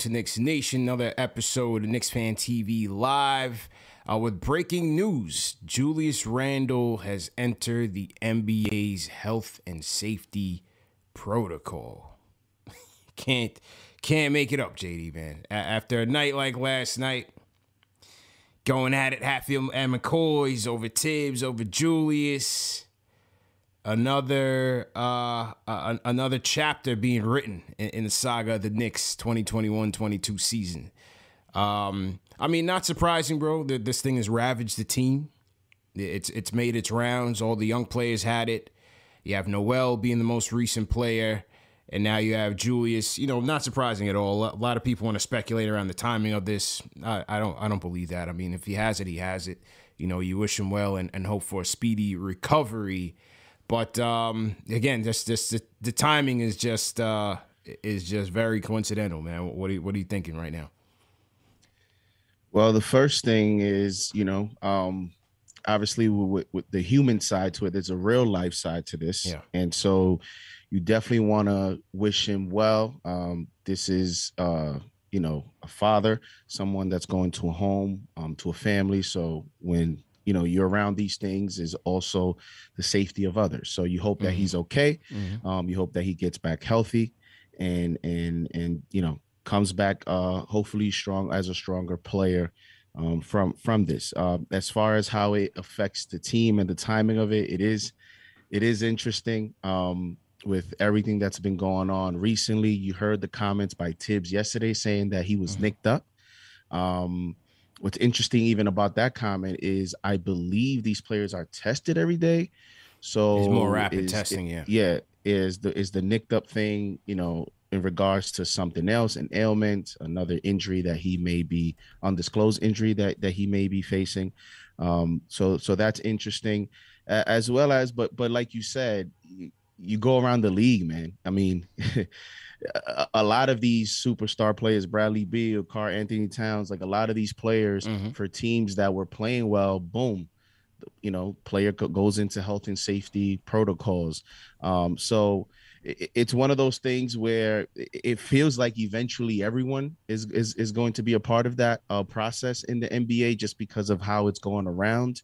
To Knicks Nation, another episode of Knicks Fan TV Live. Uh, with breaking news, Julius Randle has entered the NBA's health and safety protocol. can't can't make it up, JD man. A- after a night like last night, going at it Hatfield and McCoy's over Thibs, over Julius another uh, another chapter being written in, in, the saga of the Knicks 2021-22 season. Um, I mean, not surprising, bro. That this thing has ravaged the team. It's it's made its rounds. All the young players had it. You have Noel being the most recent player, and now you have Julius. You know, not surprising at all. A lot of people want to speculate around the timing of this. I, I don't I don't believe that. I mean, if he has it, he has it. You know, you wish him well and, and hope for a speedy recovery. But um, again, just just the, the timing is just uh, is just very coincidental, man. What are you, what are you thinking right now? Well, the first thing is, you know, um, obviously with, with, the human side to it, there's a real life side to this, yeah. and so you definitely want to wish him well. Um, this is, uh, you know, a father, someone that's going to a home, um, to a family. So when you know you're around these things is also the safety of others so you hope that mm-hmm. he's okay mm-hmm. um, you hope that he gets back healthy and and and you know comes back uh hopefully strong as a stronger player um, from from this uh, as far as how it affects the team and the timing of it it is it is interesting um, with everything that's been going on recently you heard the comments by Thibs yesterday saying that he was mm-hmm. nicked up um, what's interesting even about that comment is I believe these players are tested every day. So it's more rapid is, testing, yeah. Yeah. Is the is the nicked up thing, you know, in regards to something else, an ailment, another injury that he may be undisclosed injury that that he may be facing. Um, so so that's interesting, as well as but but like you said, you, go around the league, man. I mean, a, lot of these superstar players, Bradley Beal, Karl-Anthony Towns, like a lot of these players mm-hmm. for teams that were playing well, boom, you know, player goes into health and safety protocols. Um, so it's one of those things where it feels like eventually everyone is is, is going to be a part of that uh, process in the NBA just because of how it's going around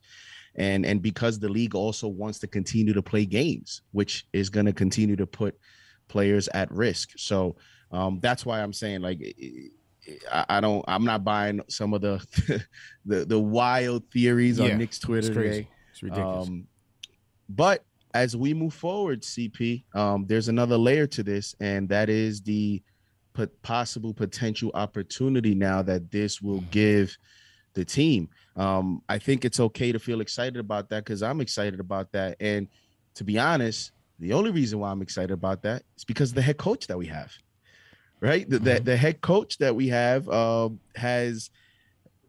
and and because the league also wants to continue to play games which is going to continue to put players at risk. So um, that's why I'm saying like I, I don't. I'm not buying some of the the the wild theories yeah, on Knicks Twitter it's today. It's ridiculous. Um, but as we move forward, CP, um, there's another layer to this, and that is the possible potential opportunity now that this will give the team. Um, I think it's okay to feel excited about that because I'm excited about that. And to be honest, the only reason why I'm excited about that is because the head coach that we have, right? The, mm-hmm. the, the, head coach that we have uh, has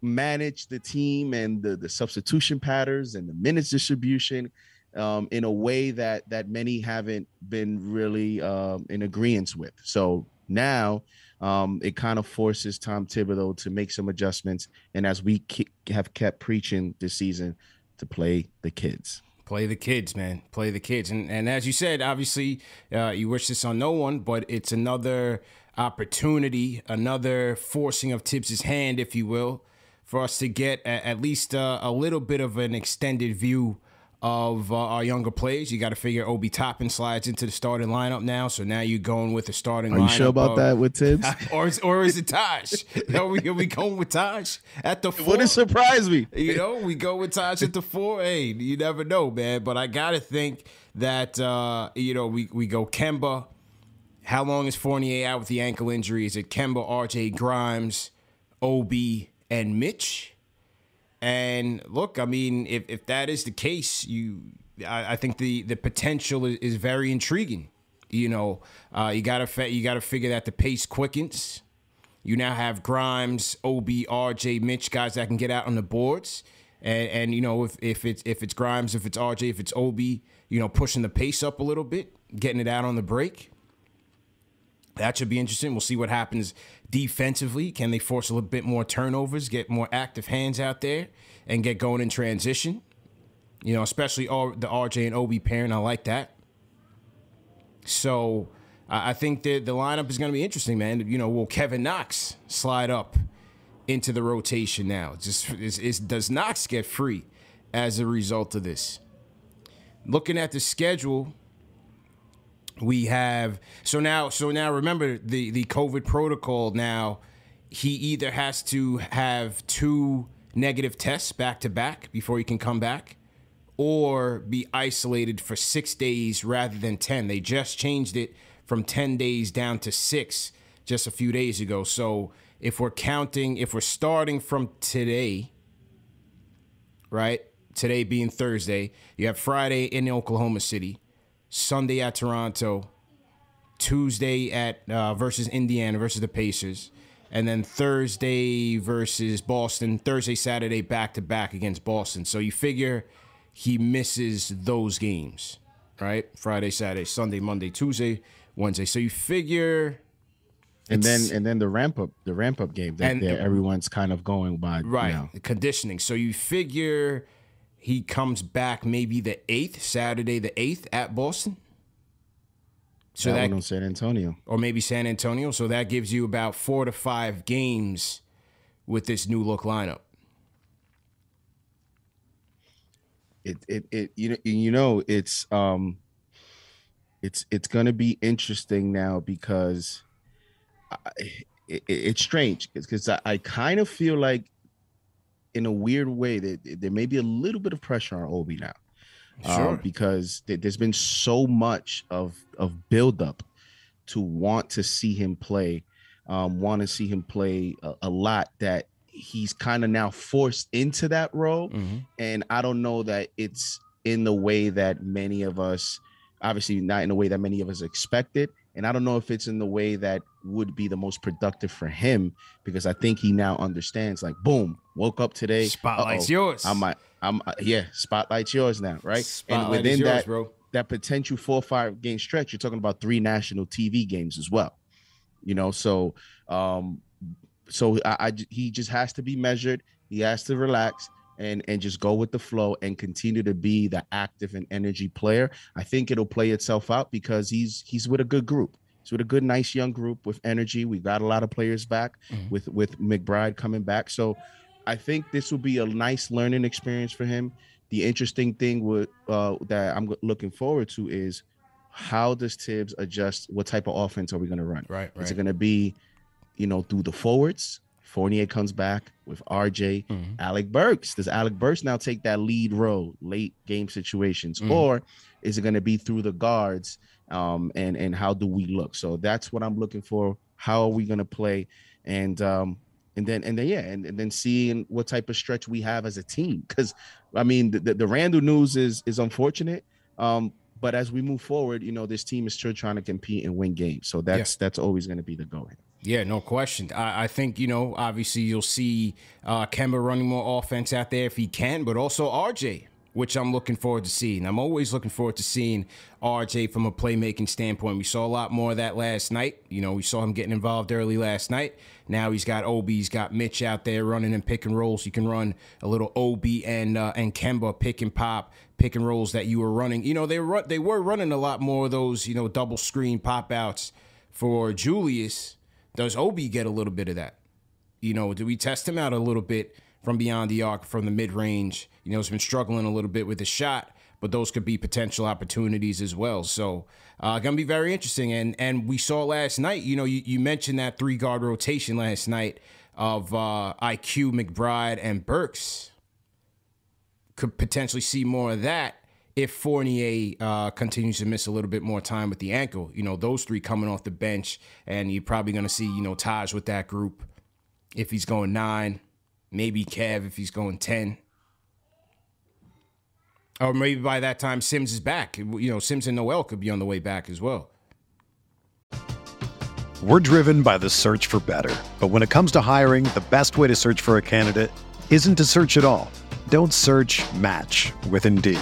managed the team and the, the substitution patterns and the minutes distribution um, in a way that that many haven't been really um, in agreement with. So now um, it kind of forces Tom Thibodeau to make some adjustments, and as we ke- have kept preaching this season, to play the kids. Play the kids, man. Play the kids, and and as you said, obviously, uh, you wish this on no one, but it's another opportunity, another forcing of Thibs's hand, if you will, for us to get a, at least uh, a little bit of an extended view of uh, our younger players. You got to figure Obi Toppin slides into the starting lineup now. So now you're going with the starting lineup. Are you sure about of, that with Thibs? or, is, or is it Taj? are, we, are we going with Taj at the four? Wouldn't surprise me. You know, we go with Taj at the four. Hey, you never know, man. But I got to think that, uh, you know, we, we go Kemba. How long is Fournier out with the ankle injury? Is it Kemba, RJ Grimes, Obi, and Mitch? And look, I mean, if, if that is the case, you, I, I think the the potential is, is very intriguing. You know, uh, you gotta fa- you gotta figure that the pace quickens. You now have Grimes, Ob, RJ, Mitch, guys that can get out on the boards. And, and you know, if, if it's if it's Grimes, if it's RJ, if it's Ob, you know, pushing the pace up a little bit, getting it out on the break. That should be interesting. We'll see what happens defensively. Can they force a little bit more turnovers, get more active hands out there, and get going in transition? You know, especially all the RJ and OB pairing. I like that. So I think that the lineup is going to be interesting, man. You know, will Kevin Knox slide up into the rotation now? Just is, is, does Knox get free as a result of this? Looking at the schedule, we have so now so now remember the the covid protocol now he either has to have two negative tests back to back before he can come back or be isolated for 6 days rather than 10 they just changed it from 10 days down to 6 just a few days ago. So if we're counting if we're starting from today right today being thursday you have friday in oklahoma city Sunday at Toronto, Tuesday at uh, versus Indiana versus the Pacers, and then Thursday versus Boston. Thursday, Saturday, back to back against Boston. So you figure he misses those games, right? Friday, Saturday, Sunday, Monday, Tuesday, Wednesday. So you figure. And then and then the ramp up the ramp up game that, and, that everyone's kind of going by right now. conditioning. So you figure he comes back maybe the eighth, Saturday the eighth at Boston. So that, that one San Antonio, or maybe San Antonio. So that gives you about four to five games with this new look lineup. It it it you know you know it's um it's it's gonna be interesting now because I, it, it's strange because I, I kind of feel like in a weird way that there may be a little bit of pressure on Obi now. Um, sure. Because th- there's been so much of of buildup to want to see him play, um, want to see him play a, a lot that he's kind of now forced into that role. Mm-hmm. And I don't know that it's in the way that many of us, obviously not in the way that many of us expected. And I don't know if it's in the way that would be the most productive for him because I think he now understands like boom, woke up today. Spotlight's yours. I'm I'm uh, yeah, spotlight's yours now, right? Spotlight and within yours, that bro. that potential four or five game stretch, you're talking about three national TV games as well. You know, so um so I, I he just has to be measured. He has to relax and and just go with the flow and continue to be the active and energy player. I think it'll play itself out because he's he's with a good group. He's with a good, nice young group with energy. We got a lot of players back mm-hmm. with with McBride coming back. So I think this will be a nice learning experience for him. The interesting thing would uh, that I'm looking forward to is how does Thibs adjust? What type of offense are we going to run? Right, right. Is it going to be you know, through the forwards. Fournier comes back with RJ, mm-hmm. Alec Burks. Does Alec Burks now take that lead role late game situations, mm-hmm. or is it going to be through the guards? Um, and and how do we look? So that's what I'm looking for. How are we going to play? And um, and then and then yeah, and, and then seeing what type of stretch we have as a team. Because I mean, the, the, the Randle news is is unfortunate. Um, but as we move forward, you know, this team is still trying to compete and win games. So that's yeah. that's always going to be the goal. Yeah, no question. I, I, think, you know, obviously you'll see uh, Kemba running more offense out there if he can, but also RJ, which I'm looking forward to seeing. I'm always looking forward to seeing RJ from a playmaking standpoint. We saw a lot more of that last night. You know, we saw him getting involved early last night. Now he's got Obi, he's got Mitch out there running and pick and rolls. You can run a little Obi and uh, and Kemba pick and pop pick and rolls that you were running. You know, they were they were running a lot more of those, you know, double screen pop outs for Julius. Does Obi get a little bit of that? You know, do we test him out a little bit from beyond the arc, from the mid range? You know, he's been struggling a little bit with his shot, but those could be potential opportunities as well. So, uh, gonna be very interesting. And and we saw last night. You know, you, you mentioned that three guard rotation last night of uh, IQ, McBride, and Burks could potentially see more of that if Fournier uh, continues to miss a little bit more time with the ankle. You know, those three coming off the bench, and you're probably going to see, you know, Taj with that group if he's going nine, maybe Kev if he's going 10. Or maybe by that time Sims is back. You know, Sims and Noel could be on the way back as well. We're driven by the search for better. But when it comes to hiring, the best way to search for a candidate isn't to search at all. Don't search match with Indeed.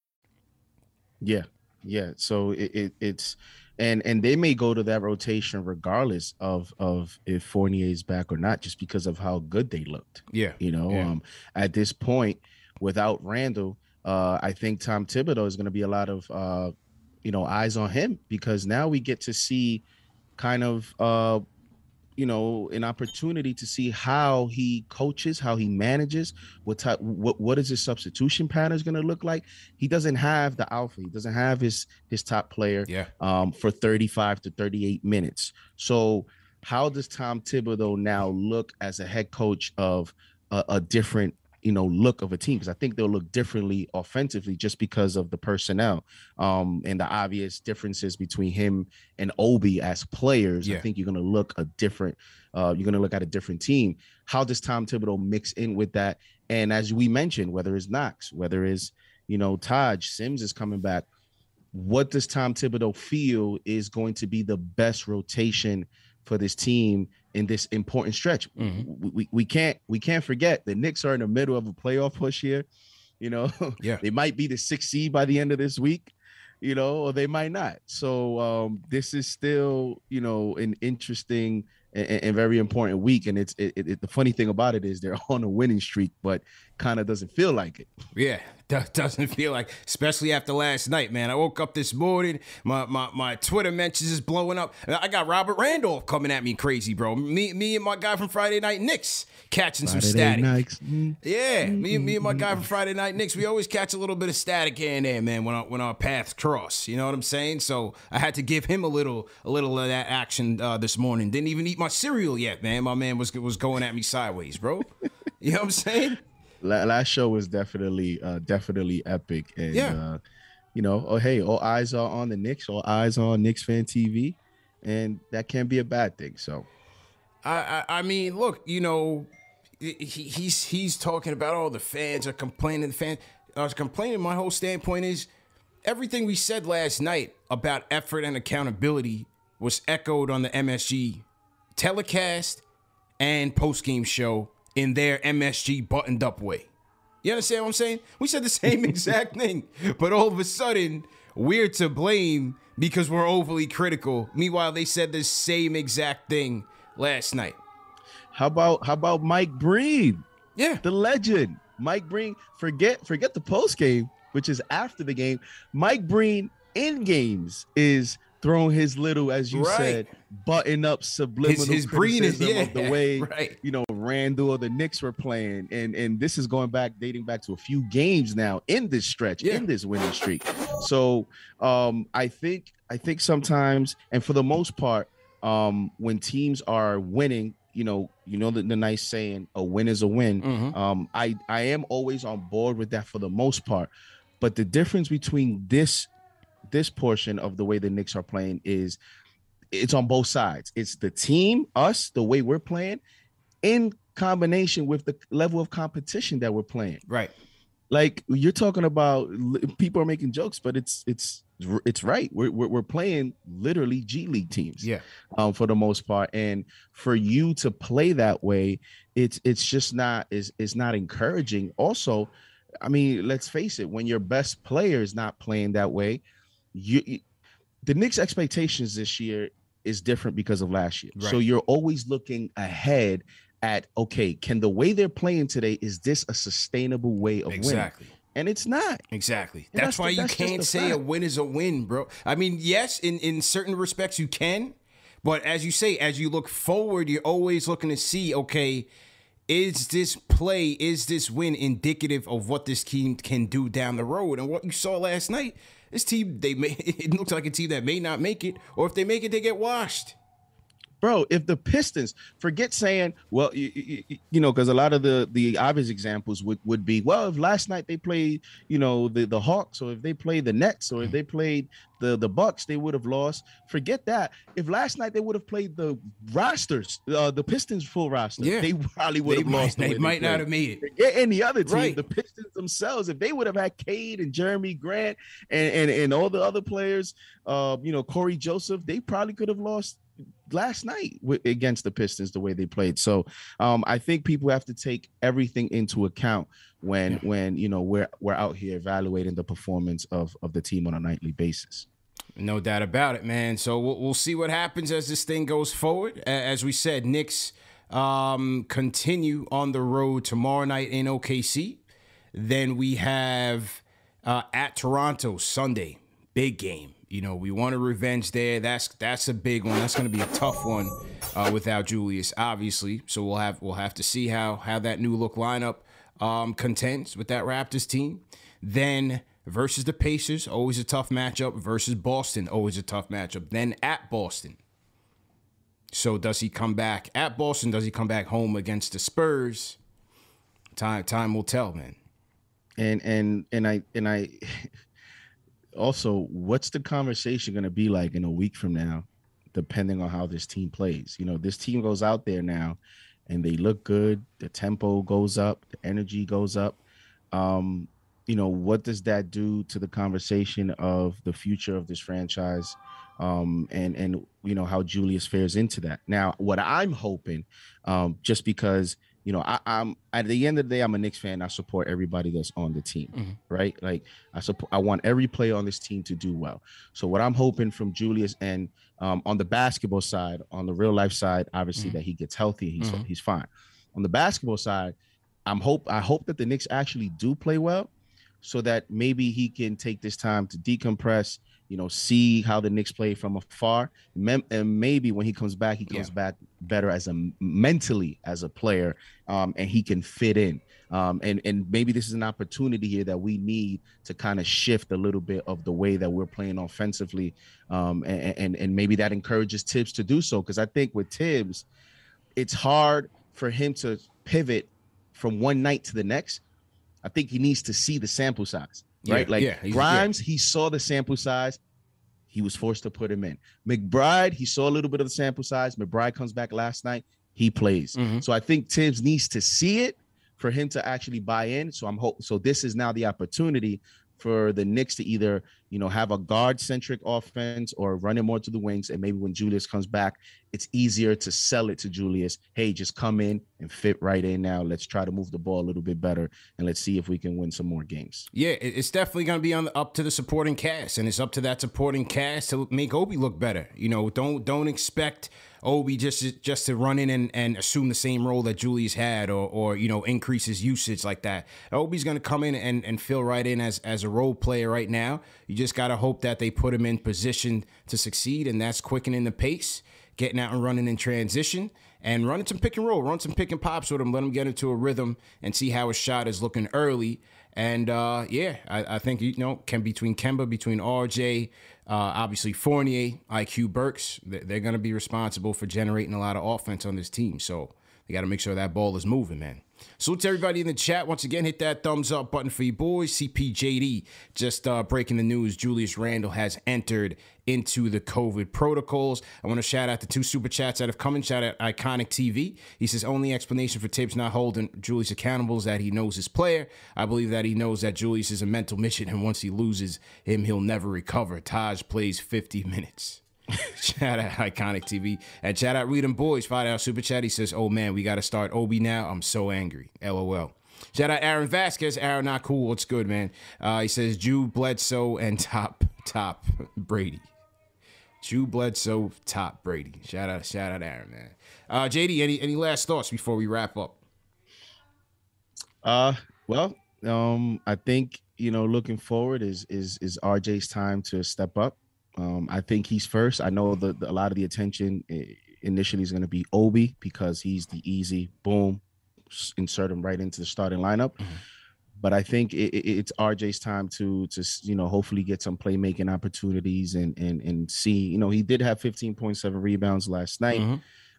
Yeah, yeah. So it, it, it's and and they may go to that rotation regardless of of if Fournier is back or not, just because of how good they looked. Yeah, you know, yeah. um, at this point, without Randle, uh, I think Tom Thibodeau is going to be a lot of uh, you know eyes on him because now we get to see kind of uh you know an opportunity to see how he coaches how he manages what type what what is his substitution patterns going to look like. He doesn't have the alpha. He doesn't have his his top player yeah. um for 35 to 38 minutes. So how does tom thibodeau now look as a head coach of a, a different you know look of a team because I think they'll look differently offensively just because of the personnel um and the obvious differences between him and Obi as players. Yeah. I think you're gonna look a different uh you're gonna look at a different team. How does Tom Thibodeau mix in with that? And as we mentioned, whether it's Knox, whether it's you know Taj Sims is coming back, what does Tom Thibodeau feel is going to be the best rotation for this team in this important stretch. Mm-hmm. We, we can't we can't forget the Knicks are in the middle of a playoff push here. You know, yeah, they might be the sixth seed by the end of this week, you know, or they might not. So um, this is still, you know, an interesting and, and very important week. And it's it, it, the funny thing about it is they're on a winning streak, but kind of doesn't feel like it. Yeah, doesn't feel like, especially after last night, man. I woke up this morning, my my, my Twitter mentions is blowing up. I got Robert Randolph coming at me crazy, bro. Me me and my guy from Friday Night Knicks catching Friday some static. Nights. Yeah, me me and my guy from Friday Night Knicks, we always catch a little bit of static here and there, man. When our, when our paths cross, you know what I'm saying? So I had to give him a little a little of that action uh, this morning. Didn't even eat my cereal yet, man. My man was was going at me sideways, bro. You know what I'm saying? Last show was definitely uh definitely epic. And yeah. uh you know oh hey all eyes are on the Knicks all eyes on Knicks fan TV and that can be a bad thing so. I I, I mean look you know he, he's he's talking about all the fans are complaining the fans are complaining. My whole standpoint is everything we said last night about effort and accountability was echoed on the MSG telecast and post game show in their MSG buttoned up way. You understand what I'm saying? We said the same exact thing, but all of a sudden, we're to blame because we're overly critical. Meanwhile, they said the same exact thing last night. How about how about Mike Breen? Yeah. The legend. Mike Breen. Forget forget the post game, which is after the game. Mike Breen in games is throwing his little, as you right. said, button up subliminal his, his criticism is, yeah, of the way right. you know Randle or the Knicks were playing, and and this is going back, dating back to a few games now in this stretch, yeah. in this winning streak. So um, I think I think sometimes, and for the most part, um, when teams are winning, you know, you know the, the nice saying, "A win is a win." Mm-hmm. Um, I I am always on board with that for the most part, but the difference between this this portion of the way the Knicks are playing is it's on both sides. It's the team, us, the way we're playing, in combination with the level of competition that we're playing. Right. Like you're talking about, people are making jokes, but it's it's it's right. We're we're, we're playing literally G League teams. Yeah. Um, for the most part, and for you to play that way, it's it's just not is is not encouraging. Also, I mean, let's face it, when your best player is not playing that way, you, the Knicks' expectations this year is different because of last year. Right. So you're always looking ahead at okay, can the way they're playing today is this a sustainable way of winning? exactly. winning? And it's not. Exactly. That's, that's, why the, you can't say fact. a win is a win, bro. I mean, yes, in in certain respects you can, but as you say, as you look forward, you're always looking to see, okay, is this play, is this win indicative of what this team can do down the road? And what you saw last night this team, they may it looks like a team that may not make it, or if they make it, they get washed. Bro if the pistons forget saying well you, you, you know because a lot of the the obvious examples would, would be well if last night they played you know the the hawks or if they played the nets or if mm. they played the the bucks they would have lost forget that if last night they would have played the rosters uh, the pistons full roster yeah. they probably would have lost they, the might they not have made it forget any other team right. the pistons themselves if they would have had cade and Jerami Grant and and, and all the other players uh you know Cory joseph they probably could have lost last night w- against the Pistons the way they played. So um, I think people have to take everything into account when yeah. when you know we're we're out here evaluating the performance of of the team on a nightly basis. No doubt about it, man. So we'll, we'll see what happens as this thing goes forward. As we said, Knicks um, continue on the road tomorrow night in OKC. Then we have uh, at Toronto Sunday, big game. You know, we want a revenge there. That's that's a big one. That's going to be a tough one uh, without Julius, obviously. So we'll have we'll have to see how how that new look lineup um, contends with that Raptors team. Then versus the Pacers, always a tough matchup. Versus Boston, always a tough matchup. Then at Boston. So does he come back at Boston? Does he come back home against the Spurs? Time time will tell, man. And and and I and I also, what's the conversation going to be like in a week from now, depending on how this team plays? You know, this team goes out there now and they look good, the tempo goes up, the energy goes up. Um, you know, what does that do to the conversation of the future of this franchise? Um, and and you know how Julius fares into that. Now, what I'm hoping, um, just because you know, I, am at the end of the day, I'm a Knicks fan. I support everybody that's on the team, mm-hmm. right? Like I support, I want every player on this team to do well. So what I'm hoping from Julius and um, on the basketball side, on the real life side, obviously mm-hmm. that he gets healthy, he's mm-hmm. he's fine. On the basketball side, I'm hope I hope that the Knicks actually do play well, so that maybe he can take this time to decompress, you know, see how the Knicks play from afar, and maybe when he comes back, he comes yeah. back better as a mentally as a player, um, and he can fit in. Um, and and maybe this is an opportunity here that we need to kind of shift a little bit of the way that we're playing offensively, um, and, and and maybe that encourages Thibs to do so because I think with Thibs, it's hard for him to pivot from one night to the next. I think he needs to see the sample size, right? Yeah, like yeah, Grimes, yeah. he saw the sample size. He was forced to put him in. McBride, he saw a little bit of the sample size. McBride comes back last night. He plays. Mm-hmm. So I think Thibs needs to see it for him to actually buy in. So I'm hope so this is now the opportunity for the Knicks to either, you know, have a guard centric offense or run it more to the wings. And maybe when Julius comes back, it's easier to sell it to Julius. Hey, just come in and fit right in now. Let's try to move the ball a little bit better and let's see if we can win some more games. Yeah, it's definitely going to be on the, up to the supporting cast, and it's up to that supporting cast to make Obi look better. You know, don't don't expect Obi just just to run in and, and assume the same role that Julius had or or you know increase his usage like that. Obi's gonna come in and, and fill right in as as a role player right now. You just gotta hope that they put him in position to succeed, and that's quickening the pace, getting out and running in transition and running some pick and roll, run some pick and pops with him, let him get into a rhythm and see how his shot is looking early. And uh, yeah, I, I, think you know, between Kemba, between RJ, uh, obviously Fournier, IQ Burks, they're going to be responsible for generating a lot of offense on this team. So they got to make sure that ball is moving, man. Salute to everybody in the chat. Once again, hit that thumbs up button for you boys. CPJD just uh, breaking the news. Julius Randle has entered into the COVID protocols. I want to shout out the two super chats that have come in. Shout out Iconic TV. He says, only explanation for Thibs not holding Julius accountable is that he knows his player. I believe that he knows that Julius is a mental mission, and once he loses him, he'll never recover. Taj plays 50 minutes. shout out Iconic TV. And shout out Reading Boys, five out super chat. He says, Oh man, we got to start Obi now. I'm so angry. LOL. Shout out Aaron Vasquez. Aaron, not cool. What's good, man? Uh, he says, Jew, Bledsoe, and top, top Brady. Jew, Bledsoe, top Brady. Shout out, shout out Aaron, man. Uh, JD, any any last thoughts before we wrap up? Uh, well, um, I think you know, looking forward is is is RJ's time to step up. Um, I think he's first. I know the, the a lot of the attention eh, initially is going to be Obi because he's the easy boom, insert him right into the starting lineup. Mm-hmm. But I think it, it, it's RJ's time to to you know hopefully get some playmaking opportunities and and and see you know he did have 15.7 rebounds last night. Mm-hmm.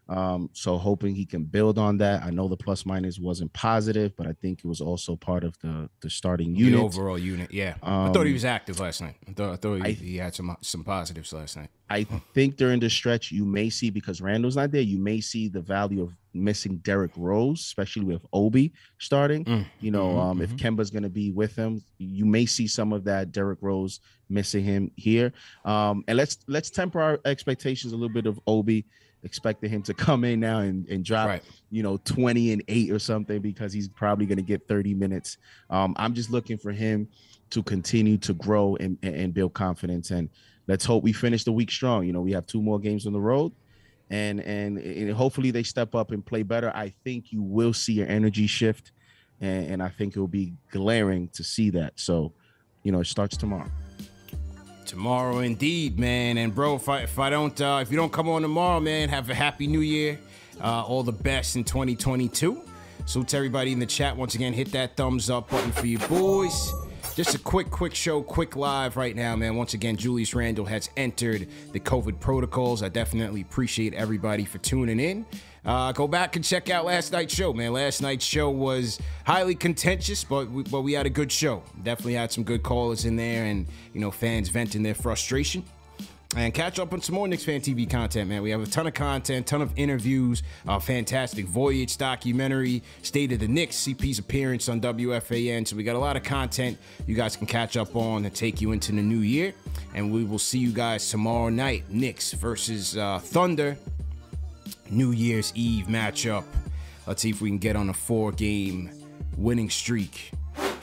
Um, so hoping he can build on that. I know the plus minus wasn't positive, but I think it was also part of the the starting unit. The overall unit, yeah. Um, I thought he um, was active last night. I thought, he, I, he, had some some positives last night. I think during the stretch you may see because Randle's not there, you may see the value of missing Derrick Rose, especially with Obi starting. Mm, you know, mm-hmm, um, mm-hmm. if Kemba's going to be with him, you may see some of that Derrick Rose missing him here. Um, and let's let's temper our expectations a little bit of Obi expecting him to come in now and, and drop, right. you know, 20 and eight or something because he's probably going to get 30 minutes. Um, I'm just looking for him to continue to grow and, and build confidence. And let's hope we finish the week strong. You know, we have two more games on the road. And, and, and hopefully they step up and play better. I think you will see your energy shift, and, and I think it will be glaring to see that. So, you know, it starts tomorrow. Tomorrow, indeed, man. And bro, if I if I don't uh, if you don't come on tomorrow, man, have a happy New Year. Uh, all the best in 2022. So to everybody in the chat, once again, hit that thumbs up button for you boys. Just a quick, quick show, quick live right now, man. Once again, Julius Randle has entered the COVID protocols. I definitely appreciate everybody for tuning in. Uh, go back and check out last night's show, man. Last night's show was highly contentious, but we, but we had a good show. Definitely had some good callers in there, and you know fans venting their frustration. And catch up on some more Knicks Fan TV content, man. We have a ton of content, ton of interviews, a fantastic Voyage documentary, State of the Knicks, CP's appearance on WFAN. So we got a lot of content you guys can catch up on and take you into the new year. And we will see you guys tomorrow night. Knicks versus uh, Thunder New Year's Eve matchup. Let's see if we can get on a four game winning streak.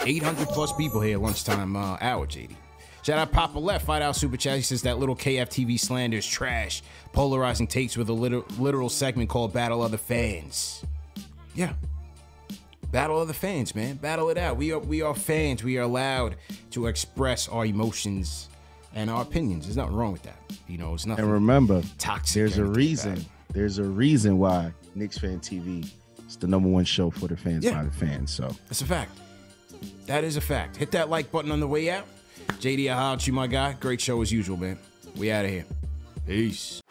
800 plus people here at lunchtime uh, hour, JD. Shout out Papa Left, fight out super chat. He says that little KFTV slander is trash, polarizing takes with a literal, literal segment called Battle of the Fans. Yeah. battle of the fans, man. Battle it out. We are we are fans. We are allowed to express our emotions and our opinions. There's nothing wrong with that. You know, it's nothing. And remember, toxic. There's a reason. There's a reason why Knicks Fan TV is the number one show for the fans Yeah. by the fans. So That's a fact. That is a fact. Hit that like button on the way out. JD, I'll holler at you, my guy. Great show as usual, man. We out of here. Peace.